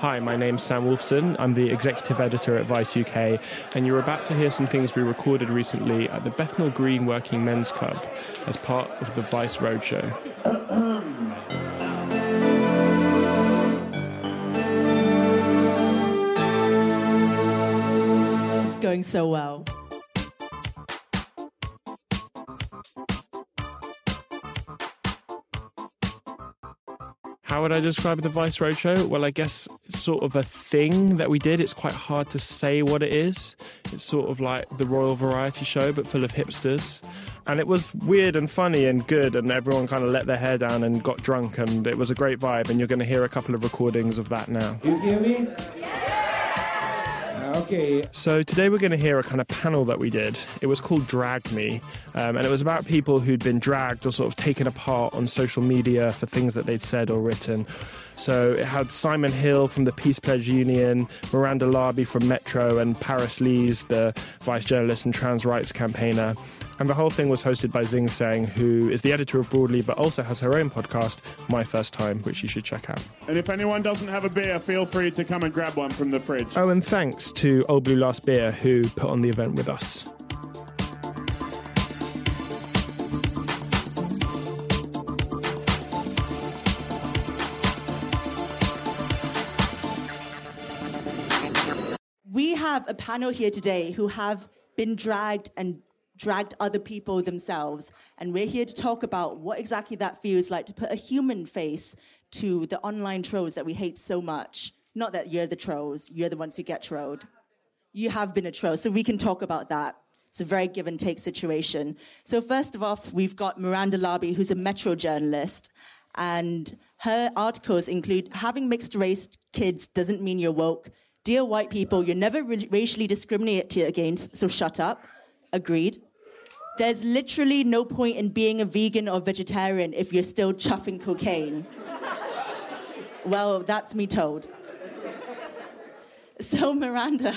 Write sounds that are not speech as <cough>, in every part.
Hi, my name's Sam Wolfson. I'm the executive editor at Vice UK, and you're about to hear some things we recorded recently at the Bethnal Green Working Men's Club as part of the Vice Roadshow. It's going so well. How would I describe the Vice Roadshow? Well, I guess sort of a thing that we did. It's quite hard to say what it is. It's sort of like the Royal Variety Show, but full of hipsters. And it was weird and funny and good, and everyone kind of let their hair down and got drunk, and it was a great vibe. And you're going to hear a couple of recordings of that now. You hear me? Okay. So today we're going to hear a kind of panel that we did. It was called Drag Me, um, and it was about people who'd been dragged or sort of taken apart on social media for things that they'd said or written. So it had Simon Hill from the Peace Pledge Union, Miranda Larbi from Metro, and Paris Lees, the vice journalist and trans rights campaigner. And the whole thing was hosted by Zing Tsjeng, who is the editor of Broadly but also has her own podcast, My First Time, which you should check out. And if anyone doesn't have a beer, feel free to come and grab one from the fridge. Oh, and thanks to Old Blue Last Beer, who put on the event with us. Have a panel here today who have been dragged and dragged other people themselves. And we're here to talk about what exactly that feels like to put a human face to the online trolls that we hate so much. Not that you're the trolls, you're the ones who get trolled. You have been a troll, so we can talk about that. It's a very give and take situation. So, first of all, we've got Miranda Larbi, who's a Metro journalist, and her articles include having mixed race kids doesn't mean you're woke. Dear white people, you're never ra- racially discriminated against, so shut up. Agreed. There's literally no point in being a vegan or vegetarian if you're still chuffing cocaine. well, that's me told. So, Miranda.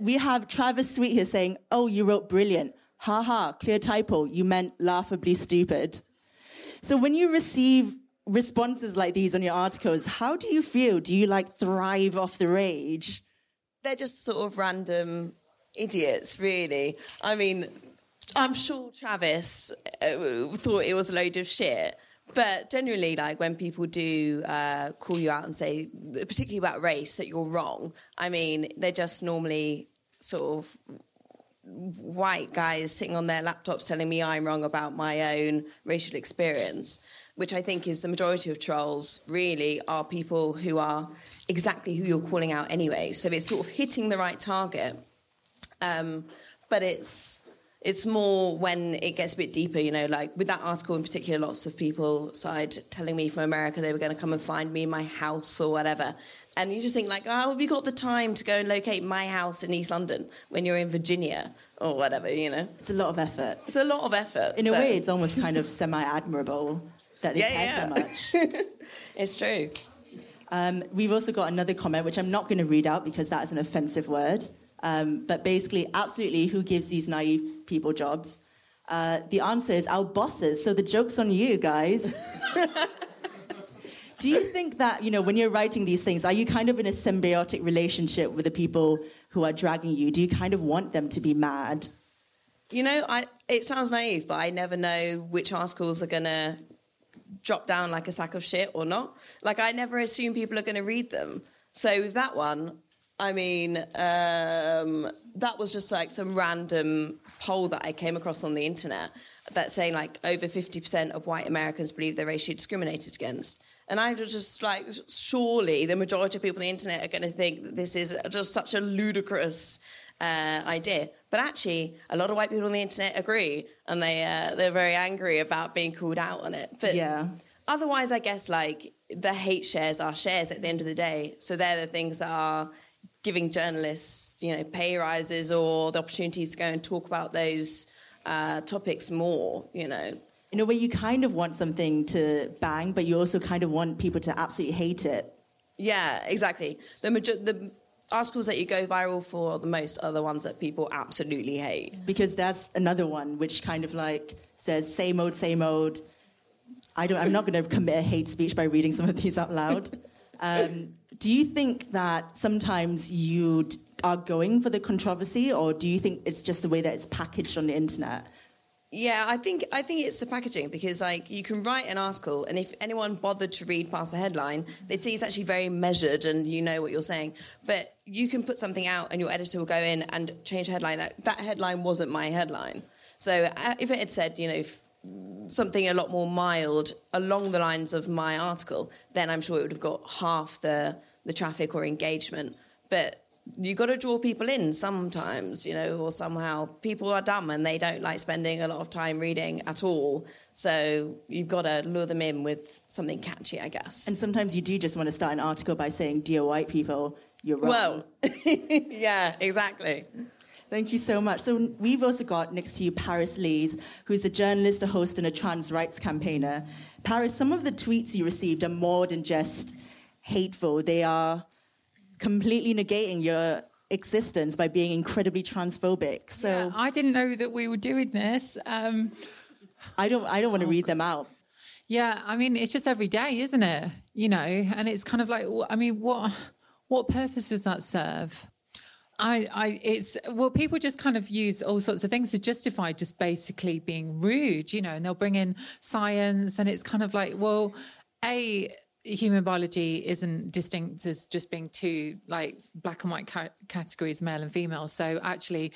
we have Travis Sweet here saying, Oh, you wrote brilliant. Ha ha, clear typo. You meant laughably stupid. So, when you receive responses like these on your articles, how do you feel? Do you like thrive off the rage? They're just sort of random idiots, really. I mean, I'm sure Travis uh, thought it was a load of shit. But generally, like when people do uh, call you out and say, particularly about race, that you're wrong, I mean, they're just normally sort of white guys sitting on their laptops telling me I'm wrong about my own racial experience, which I think is the majority of trolls really are people who are exactly who you're calling out anyway. So it's sort of hitting the right target. Um, but it's it's more when it gets a bit deeper, you know, like with that article in particular, lots of people started telling me from America they were going to come and find me in my house or whatever. And you just think like, oh, have you got the time to go and locate my house in East London when you're in Virginia or whatever, you know? It's a lot of effort. It's a lot of effort. In a way, it's almost kind of semi admirable that they Yeah, care yeah. so much. <laughs> It's true. Um, we've also got another comment, which I'm not going to read out because that is an offensive word. Um, but basically, absolutely, who gives these naive people jobs? Uh, the answer is our bosses. So the joke's on you, guys. <laughs> Do you think that, you know, when you're writing these things, are you kind of in a symbiotic relationship with the people who are dragging you? Do you kind of want them to be mad? You know, I it sounds naive, but I never know which articles are gonna drop down like a sack of shit or not. Like I never assume people are gonna read them. So with that one, I mean, um, that was just like some random poll that I came across on the internet that's saying like over 50% of white Americans believe they're racially discriminated against. And I was just like, surely the majority of people on the internet are going to think that this is just such a ludicrous uh, idea. But actually, a lot of white people on the internet agree, and they uh, they're very angry about being called out on it. But Yeah. otherwise, I guess like the hate shares are shares at the end of the day. So they're the things that are giving journalists, you know, pay rises or the opportunities to go and talk about those uh, topics more. You know, In a way, you kind of want something to bang, but you also kind of want people to absolutely hate it. Yeah, exactly. The major- the articles that you go viral for the most are the ones that people absolutely hate. because that's another one which kind of like says same old, same old. I don't. I'm not going to commit a hate speech by reading some of these out loud. <laughs> Um, do you think that sometimes you are going for the controversy, or do you think it's just the way that it's packaged on the internet? Yeah, I think I think it's the packaging because like you can write an article and if anyone bothered to read past the headline, they'd see it's actually very measured and you know what you're saying. But you can put something out and your editor will go in and change the headline. That that headline wasn't my headline. So uh, if it had said, you know, something a lot more mild along the lines of my article, then I'm sure it would have got half the the traffic or engagement. But you got to draw people in sometimes, you know, or somehow people are dumb and they don't like spending a lot of time reading at all. So you've got to lure them in with something catchy, I guess. And sometimes you do just want to start an article by saying, "Dear white people, you're wrong." well, <laughs> yeah, exactly. Thank you so much. So we've also got next to you Paris Lees, who's a journalist, a host, and a trans rights campaigner. Paris, some of the tweets you received are more than just hateful. They are completely negating your existence by being incredibly transphobic. So Yeah, I didn't know that we were doing this. Um, I don't I don't want to read them out. yeah, I mean, it's just every day, isn't it? You know, and it's kind of like, I mean, what what purpose does that serve? I, I, it's well, people just kind of use all sorts of things to justify just basically being rude, you know, and they'll bring in science, and it's kind of like, well, a human biology isn't distinct as just being two like black and white ca- categories, male and female. So actually,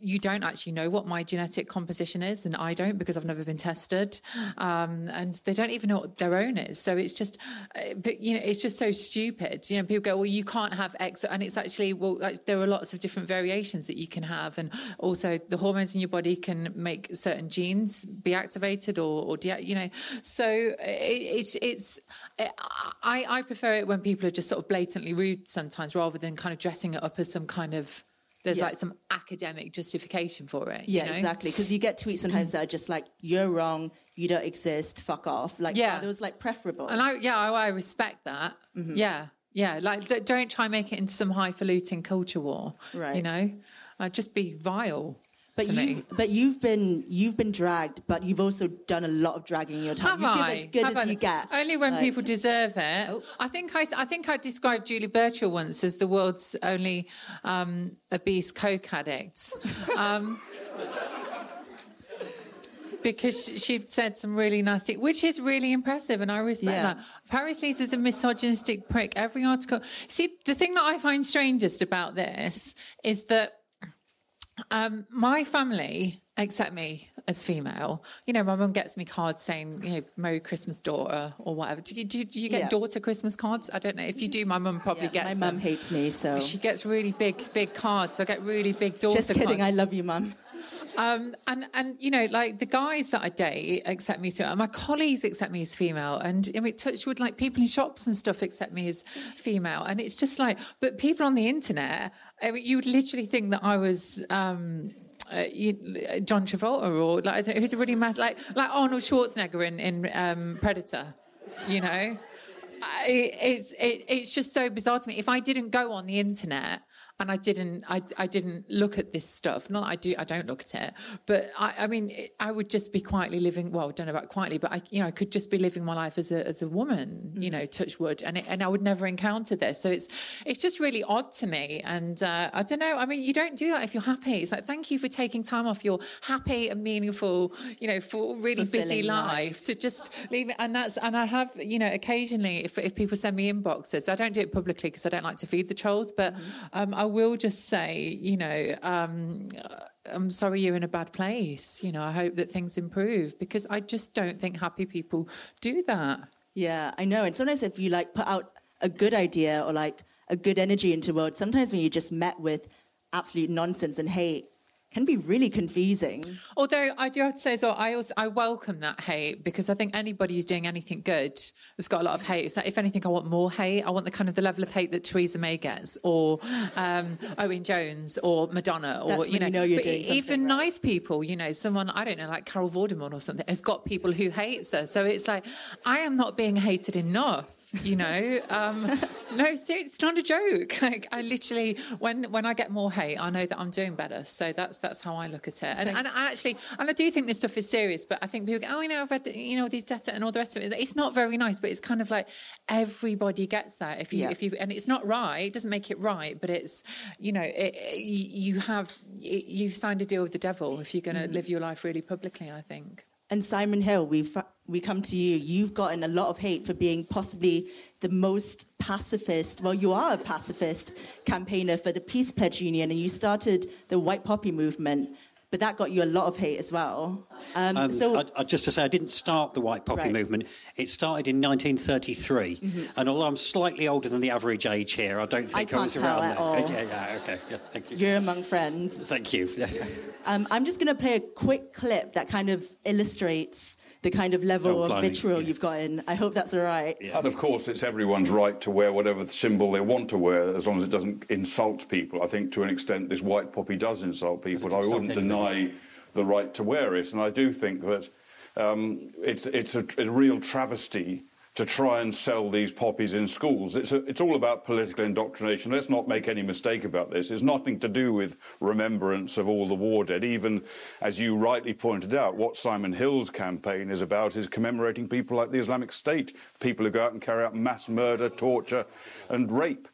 you don't actually know what my genetic composition is, and I don't because I've never been tested, um, and they don't even know what their own is. So it's just, uh, but you know, it's just so stupid. You know, people go, "Well, you can't have X," and it's actually, well, like, there are lots of different variations that you can have, and also the hormones in your body can make certain genes be activated or, or de- you know, so it, it's it's. I I prefer it when people are just sort of blatantly rude sometimes, rather than kind of dressing it up as some kind of there's Yeah. like some academic justification for it. you Yeah, know? exactly. Because you get tweets sometimes that are just like, "You're wrong. You don't exist. Fuck off." Like, Yeah. are those like preferable? And I, yeah, I, I respect that. Mm-hmm. Yeah, yeah. Like, don't try and make it into some highfalutin culture war. Right. You know, uh, just be vile. But you, but you've been you've been dragged, but you've also done a lot of dragging in your time. Have you I? give as good Have as I? you get. Only when Like- people deserve it. Oh. I think I, I think I described Julie Burchill once as the world's only um, obese coke addict. Um, because she- said some really nasty, which is really impressive, and I respect Yeah. that. Paris Lees is a misogynistic prick. Every article. See, the thing that I find strangest about this is that um, my family accept me as female. You know, my mum gets me cards saying, you know, Merry Christmas, daughter, or whatever. Do you, do, do you get Yeah. daughter Christmas cards? I don't know. If you do, my mum probably Yeah, gets my mum hates me, so She gets really big, big cards. So I get really big daughter just kidding. cards. I love you, mum. Um, and and you know, like the guys that I date accept me as female. My colleagues accept me as female, and I mean, touch wood, like people in shops and stuff accept me as female. And it's just like, but people on the internet, I mean, you would literally think that I was. Um, uh, you, John Travolta, or like know, who's a really mad, like like Arnold Schwarzenegger in in um, Predator, you know. I, it's it, it's just so bizarre to me. If I didn't go on the internet and I didn't I, I didn't look at this stuff, not I do I don't look at it, but I, I mean it, I would just be quietly living. Well, I don't know about quietly, but I you know I could just be living my life as a as a woman, you know, touch wood, and it, and I would never encounter this. So it's it's just really odd to me, and uh, I don't know. I mean, you don't do that if you're happy. It's like thank you for taking time off your happy and meaningful, you know, for really busy life. life to just leave it and that's and i have you know occasionally if, if people send me inboxes i don't do it publicly because i don't like to feed the trolls but um, i will just say you know um, i'm sorry you're in a bad place you know i hope that things improve because i just don't think happy people do that Yeah, I know. And sometimes if you like put out a good idea or like a good energy into the world, sometimes when you just met with absolute nonsense and hate, can be really confusing. Although I do have to say as well, I also I welcome that hate because I think anybody who's doing anything good has got a lot of hate. It's like, if anything, I want more hate. I want the kind of the level of hate that Theresa May gets, or um, Owen Jones, or Madonna, or That's you know, you know you're but doing even right. nice people. You know, someone I don't know, like Carol Vorderman or something, has got people who hates her. So it's like I am not being hated enough You know, um, no, it's not a joke. <laughs> Like I literally, when when I get more hate, I know that I'm doing better. So that's that's how I look at it. And and I actually, and I do think this stuff is serious. But I think people go, oh, you know, I've read, the, you know, these death and all the rest of it. It's not very nice, but it's kind of like everybody gets that. If you Yeah. if you and it's not right, it doesn't make it right. But it's you know, it, you have you've signed a deal with the devil if you're going to live your life really publicly. I think. And Simon Hill, we we come to you. You've gotten a lot of hate for being possibly the most pacifist. Well, you are a pacifist campaigner for the Peace Pledge Union, and you started the White Poppy movement. But that got you a lot of hate as well. Um, Um, so I, I, just to say, I didn't start the White Poppy Right. movement. It started in 1933, Mm-hmm. and although I'm slightly older than the average age here, I don't think I, can't was tell around at there. all. <laughs> Yeah, yeah, okay, yeah, thank you. you're among friends. Thank you. <laughs> Um, I'm just going to play a quick clip that kind of illustrates the kind of level Oh, of blimey, vitriol yes. you've gotten. I hope that's all right. And of course, it's everyone's right to wear whatever symbol they want to wear, as long as it doesn't insult people. I think to an extent, this white poppy does insult people. I wouldn't deny the right to wear it, and I do think that um, it's it's a, a real travesty to try and sell these poppies in schools. It's, a, it's all about political indoctrination. Let's not make any mistake about this. It's nothing to do with remembrance of all the war dead. Even as you rightly pointed out, what Simon Hill's campaign is about is commemorating people like the Islamic State, people who go out and carry out mass murder, torture, and rape.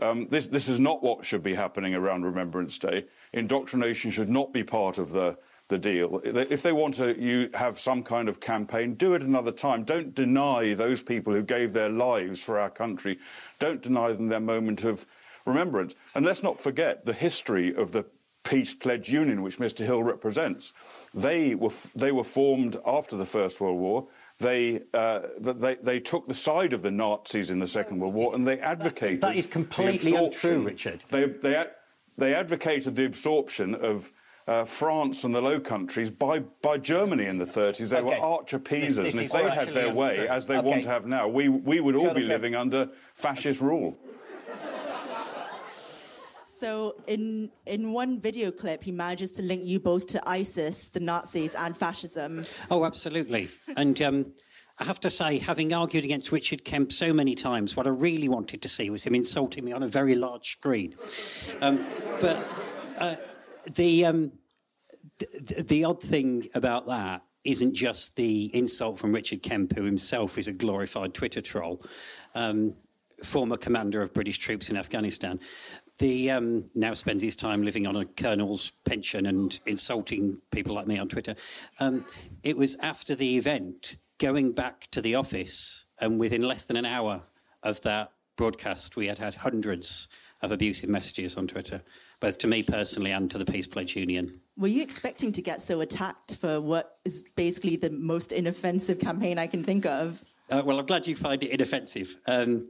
Um, this, this is not what should be happening around Remembrance Day. Indoctrination should not be part of the, the deal. If they want to you have some kind of campaign, do it another time. Don't deny those people who gave their lives for our country. Don't deny them their moment of remembrance. And let's not forget the history of the Peace Pledge Union, which Mr. Hill represents. They were, they were formed after the First World War. They, uh, they, they took the side of the Nazis in the Second World War and they advocated. that is completely untrue, Richard. They, they, they advocated the absorption of uh, France and the Low Countries by, by Germany in the 30s. They Okay. were arch appeasers, This- this and if they had actually their way, as they Okay. want to have now, we, we would all Colonel be Kemp. living under fascist rule. So in in one video clip, he manages to link you both to ISIS, the Nazis, and fascism. Oh, absolutely. And um, I have to say, having argued against Richard Kemp so many times, what I really wanted to see was him insulting me on a very large screen. Um, but uh, the, um, th- the odd thing about that isn't just the insult from Richard Kemp, who himself is a glorified Twitter troll, um, former commander of British troops in Afghanistan. The um, now spends his time living on a colonel's pension and insulting people like me on Twitter. Um, it was after the event, going back to the office, and within less than an hour of that broadcast, we had had hundreds of abusive messages on Twitter, both to me personally and to the Peace Pledge Union. Were you expecting to get so attacked for what is basically the most inoffensive campaign I can think of? Uh, well, I'm glad you find it inoffensive. Um,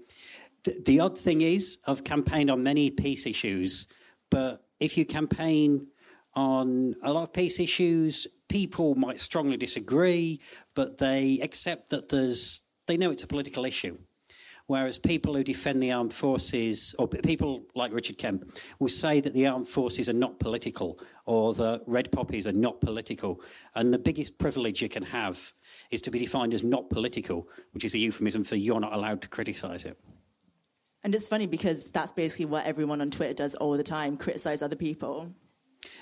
th- the odd thing is, I've campaigned on many peace issues, but if you campaign on a lot of peace issues, people might strongly disagree, but they accept that there's, they know it's a political issue. Whereas people who defend the armed forces, or people like Richard Kemp, will say that the armed forces are not political or the red poppies are not political. And the biggest privilege you can have is to be defined as not political, which is a euphemism for you're not allowed to criticise it. And it's funny because that's basically what everyone on Twitter does all the time: criticize other people.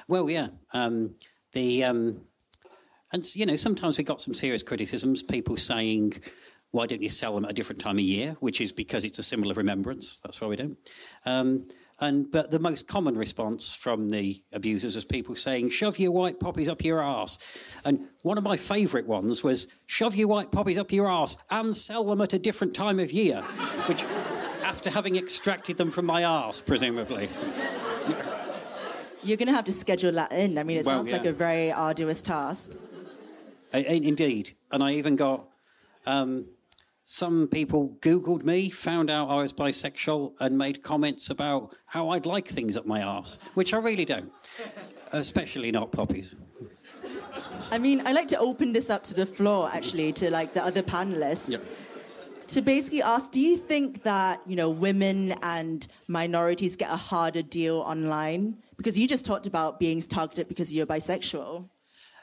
Well, yeah. Um, the um, and you know sometimes we got some serious criticisms. People saying, "Why don't you sell them at a different time of year?" Which is because it's a symbol of remembrance. That's why we don't. Um, and but the most common response from the abusers was people saying, "Shove your white poppies up your arse." And one of my favourite ones was, "Shove your white poppies up your arse and sell them at a different time of year," which. After having extracted them from my arse, presumably. You're going to have to schedule that in. I mean, it Well, sounds like a very arduous task. I- I- Indeed. And I even got um, some people Googled me, found out I was bisexual, and made comments about how I'd like things up my arse, which I really don't, especially not poppies. I mean, I like to open this up to the floor, actually, to like the other panelists. Yep. To basically ask, do you think that you know women and minorities get a harder deal online? Because you just talked about being targeted because you're bisexual.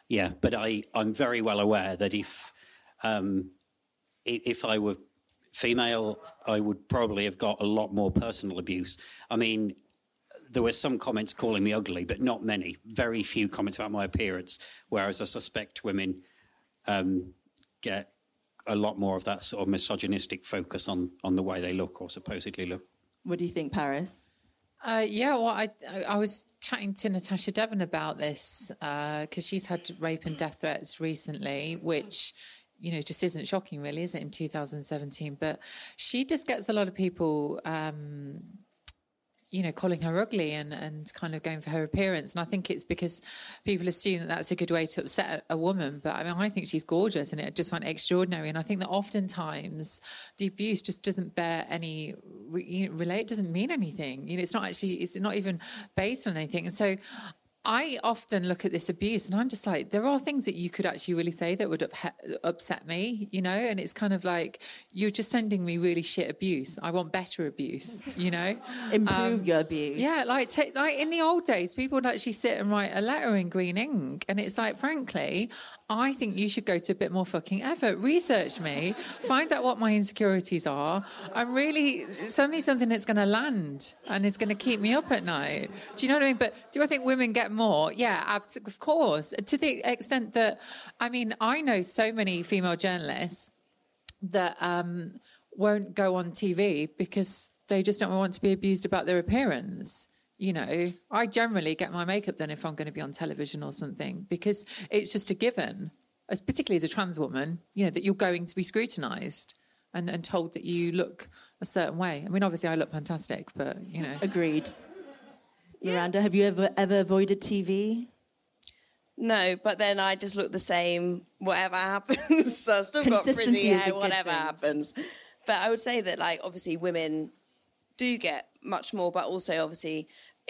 Yeah, but I, I'm very well aware that if um, if I were female, I would probably have got a lot more personal abuse. I mean, there were some comments calling me ugly, but not many. Very few comments about my appearance. Whereas I suspect women um, get a lot more of that sort of misogynistic focus on on the way they look or supposedly look. What do you think, Paris? Uh, yeah, well, I I was chatting to Natasha Devon about this because uh, she's had rape and death threats recently, which you know just isn't shocking, really, is it? In 2017, but she just gets a lot of people. Um, you know, calling her ugly and, and kind of going for her appearance. And I think it's because people assume that that's a good way to upset a woman. But I mean, I think she's gorgeous and it just went extraordinary. And I think that oftentimes the abuse just doesn't bear any, you know, relate, doesn't mean anything. You know, it's not actually, it's not even based on anything. And so I often look at this abuse and I'm just like, there are things that you could actually really say that would upset me, you know? And it's kind of like, you're just sending me really shit abuse. I want better abuse, you know? <laughs> Improve um, your abuse. Yeah, like, take, like in the old days, people would actually sit and write a letter in green ink. And it's like, frankly, I think you should go to a bit more fucking effort. Research me, find out what my insecurities are, and really send me something that's going to land and is going to keep me up at night. Do you know what I mean? But do I think women get more. Yeah, absolutely, of course. To the extent that, I mean, I know so many female journalists that um, won't go on TV because they just don't want to be abused about their appearance. You know, I generally get my makeup done if I'm going to be on television or something because it's just a given, as particularly as a trans woman, you know, that you're going to be scrutinised and, and told that you look a certain way. I mean, obviously, I look fantastic, but you know. Agreed. Miranda, have you ever ever avoided TV? No, but then I just look the same whatever <laughs> happens. so I've still got frizzy hair, whatever happens. But I would say that, like, obviously, women do get much more, but also, obviously,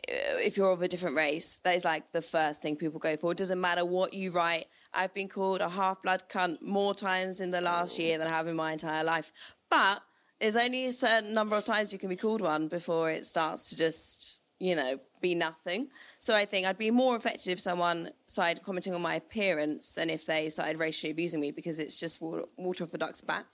uh, if you're of a different race, that is like the first thing people go for. It doesn't matter what you write. I've been called a half blood cunt more times in the last year than I have in my entire life. But there's only a certain number of times you can be called one before it starts to just you know, be nothing. So I think I'd be more affected if someone started commenting on my appearance than if they started racially abusing me because it's just water off a duck's back.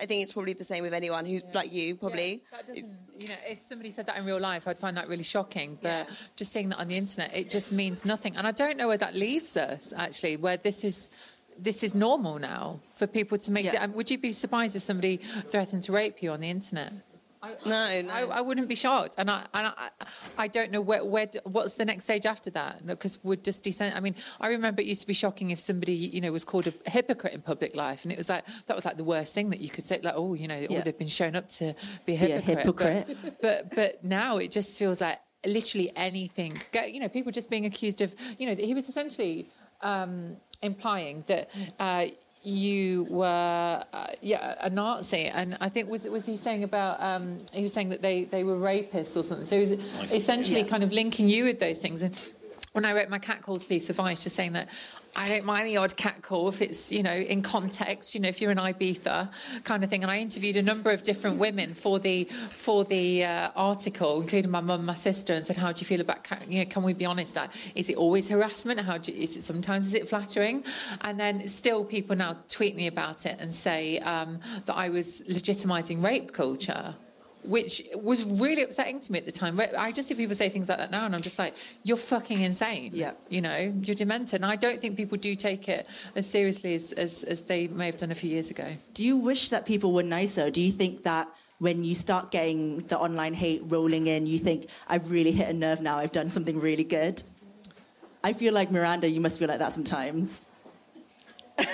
I think it's probably the same with anyone who's yeah. like you, probably. Yeah, you know, if somebody said that in real life, I'd find that really shocking. But yeah. just seeing that on the internet, it just means nothing. And I don't know where that leaves us, actually, where this is this is normal now for people to make. Yeah. Would you be surprised if somebody threatened to rape you on the internet? I, no, no. I, I, wouldn't be shocked, and I, and I, I don't know where, where, what's the next stage after that? Because we're just descend. I mean, I remember it used to be shocking if somebody, you know, was called a hypocrite in public life, and it was like that was like the worst thing that you could say, like, oh, you know, yeah. oh, they've been shown up to be a hypocrite. Be a hypocrite. But, <laughs> but, but now it just feels like literally anything. You know, people just being accused of, you know, he was essentially um, implying that. Uh, you were uh, yeah a Nazi, and I think was was he saying about um, he was saying that they they were rapists or something. So he was essentially yeah. kind of linking you with those things. And when I wrote my catcalls piece of Vice, just saying that I don't mind the odd cat call if it's, you know, in context, you know, if you're in Ibiza kind of thing. And I interviewed a number of different women for the for the uh, article, including my mum, my sister, and said, "How do you feel about cat? You know, can we be honest? Is it always harassment? How do you, is it sometimes is it flattering? And then still people now tweet me about it and say um, that I was legitimising rape culture which was really upsetting to me at the time. I just see people say things like that now, and I'm just like, "You're fucking insane." Yeah, you know, you're demented, and I don't think people do take it as seriously as, as, as they may have done a few years ago. Do you wish that people were nicer? Do you think that when you start getting the online hate rolling in, you think, "I've really hit a nerve now. I've done something really good." I feel like Miranda, you must feel like that sometimes. <laughs>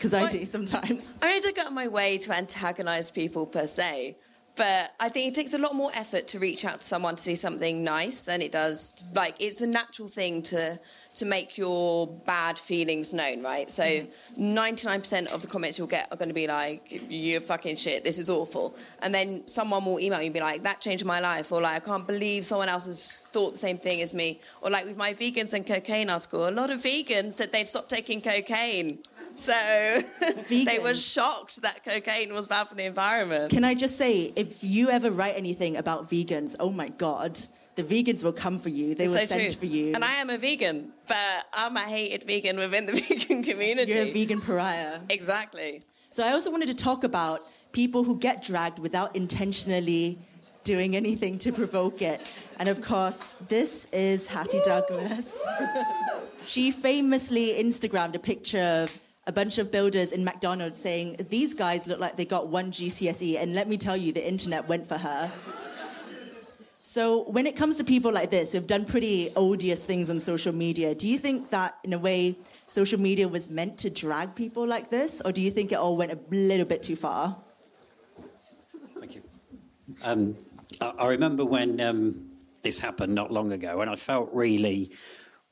Because I do sometimes. I don't go out my way to antagonize people per se. But I think it takes a lot more effort to reach out to someone to see something nice than it does. Like it's a natural thing to to make your bad feelings known, right? So 99% of the comments you'll get are going to be like, "You're fucking shit. This is awful," and then someone will email you and be like, "That changed my life," or like, "I can't believe someone else has thought the same thing as me," or like with my vegans and cocaine article, a lot of vegans said they'd stop taking cocaine so <laughs> they were shocked that cocaine was bad for the environment. Can I just say, if you ever write anything about vegans, oh my God, the vegans will come for you. They it's will so send true. for you. And I am a vegan, but I'm a hated vegan within the <laughs> vegan community. You're a vegan pariah. Exactly. So I also wanted to talk about people who get dragged without intentionally doing anything to provoke it. And of course, this is Hattie Douglas. <laughs> she famously Instagrammed a picture of a bunch of builders in McDonald's saying, These guys look like they got one GCSE. And let me tell you, the internet went for her. <laughs> So, when it comes to people like this who've done pretty odious things on social media, do you think that, in a way, social media was meant to drag people like this? Or do you think it all went a little bit too far? Thank you. Um, I, remember when um, this happened not long ago, and I felt really,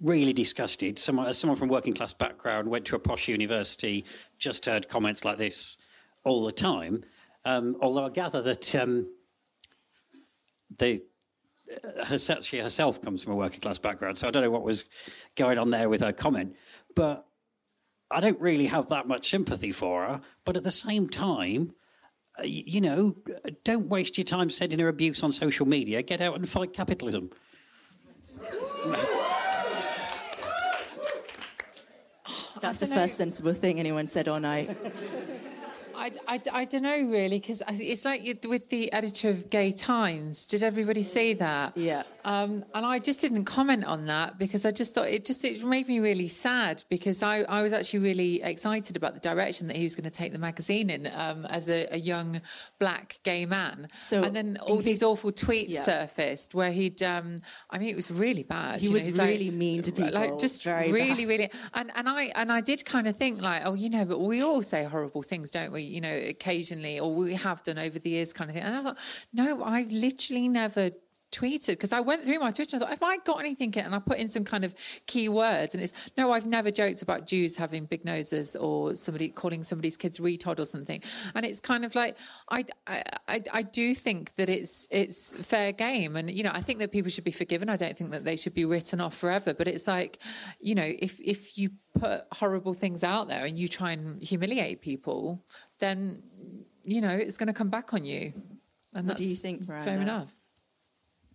really disgusted. Someone, as someone from working class background, went to a posh university, just heard comments like this all the time. Um, although I gather that um, the herself, she herself comes from a working class background, so I don't know what was going on there with her comment. But I don't really have that much sympathy for her. But at the same time, uh, you know, don't waste your time sending her abuse on social media. Get out and fight capitalism. That's the first sensible thing anyone said all night. <laughs> I, I, I don't know really because it's like with the editor of Gay Times. Did everybody see that? Yeah. Um, and I just didn't comment on that because I just thought it just it made me really sad because I, I was actually really excited about the direction that he was going to take the magazine in um, as a, a, young black gay man. So and then all these awful tweets yeah. surfaced where he'd um, I mean it was really bad. He was know, really like, mean to people. Like just really bad. really and and I and I did kind of think like oh you know but we all say horrible things don't we you know occasionally or we have done over the years kind of thing. And I thought no I've literally never tweeted because I went through my Twitter and I thought, have I got anything in? And I put in some kind of key words and it's no, I've never joked about Jews having big noses or somebody calling somebody's kids retard or something. And it's kind of like I, I I do think that it's it's fair game. And you know, I think that people should be forgiven. I don't think that they should be written off forever. But it's like, you know, if if you put horrible things out there and you try and humiliate people, then you know, it's going to come back on you. And what do you think, Miranda? Fair enough.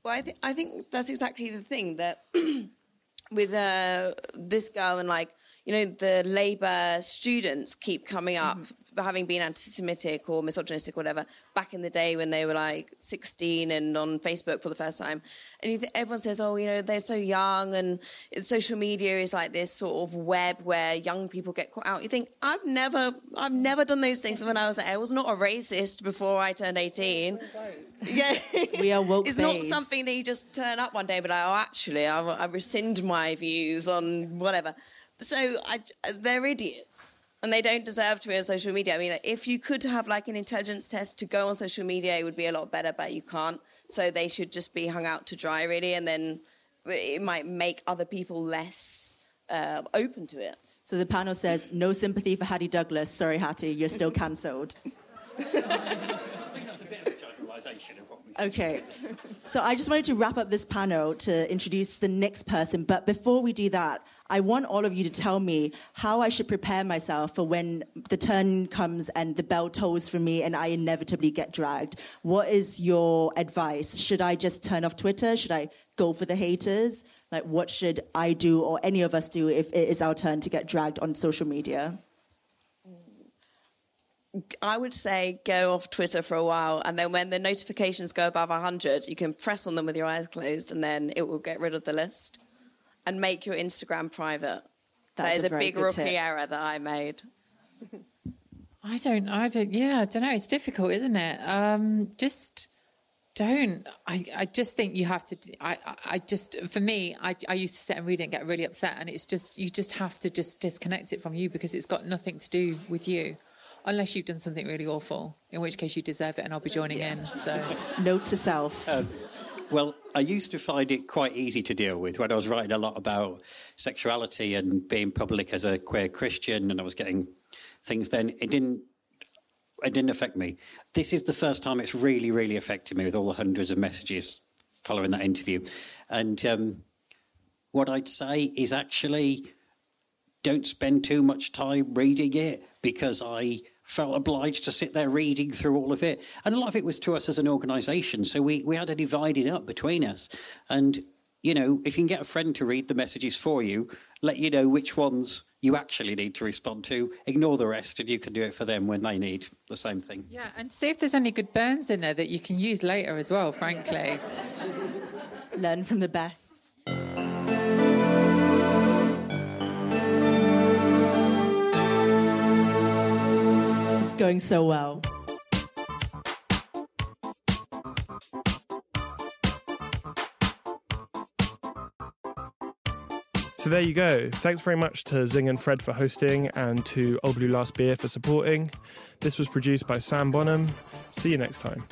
Well, I, th- I think that's exactly the thing that <clears throat> with uh, this girl and like, you know, the Labour students keep coming up mm-hmm. having been anti Semitic or misogynistic or whatever back in the day when they were like 16 and on Facebook for the first time. And th- everyone says, oh, you know, they're so young and social media is like this sort of web where young people get caught out. You think, I've never, I've never done those things when I was, I was not a racist before I turned 18. Yeah. <laughs> We are woke It's not something that you just turn up one day, but like, oh, actually, I, I rescind my views on whatever. So I, they're idiots and they don't deserve to be on social media. I mean, if you could have like an intelligence test to go on social media, it would be a lot better, but you can't. So they should just be hung out to dry, really, and then it might make other people less uh, open to it. So the panel says, no sympathy for Hattie Douglas. Sorry, Hattie, you're still <laughs> cancelled. Okay. So I just wanted to wrap up this panel to introduce the next person. But before we do that, I want all of you to tell me how I should prepare myself for when the turn comes and the bell tolls for me and I inevitably get dragged. What is your advice? Should I just turn off Twitter? Should I go for the haters? Like, what should I do or any of us do if it is our turn to get dragged on social media? I would say go off Twitter for a while, and then when the notifications go above 100, you can press on them with your eyes closed, and then it will get rid of the list. And make your Instagram private. That's that is a, a, big rookie tip. error that I made. I don't, I don't, yeah, I don't know. It's difficult, isn't it? Um, just don't. I, I just think you have to. I, I just, for me, I, I used to sit and read it and get really upset, and it's just, you just have to just disconnect it from you because it's got nothing to do with you unless you've done something really awful, in which case you deserve it, and I'll be joining yeah. in. So, <laughs> note to self. Um, well, I used to find it quite easy to deal with when I was writing a lot about sexuality and being public as a queer Christian, and I was getting things. Then it didn't. It didn't affect me. This is the first time it's really, really affected me with all the hundreds of messages following that interview. And um, what I'd say is actually don't spend too much time reading it because I felt obliged to sit there reading through all of it. And a lot of it was to us as an organisation. So we, we had a dividing up between us. And you know, if you can get a friend to read the messages for you, let you know which ones you actually need to respond to, ignore the rest, and you can do it for them when they need the same thing. Yeah, and see if there's any good burns in there that you can use later as well, frankly. Learn from the best. Going so well. So there you go. Thanks very much to Zing and Fred for hosting and to Old Blue Last Beer for supporting. This was produced by Sam Bonham. See you next time.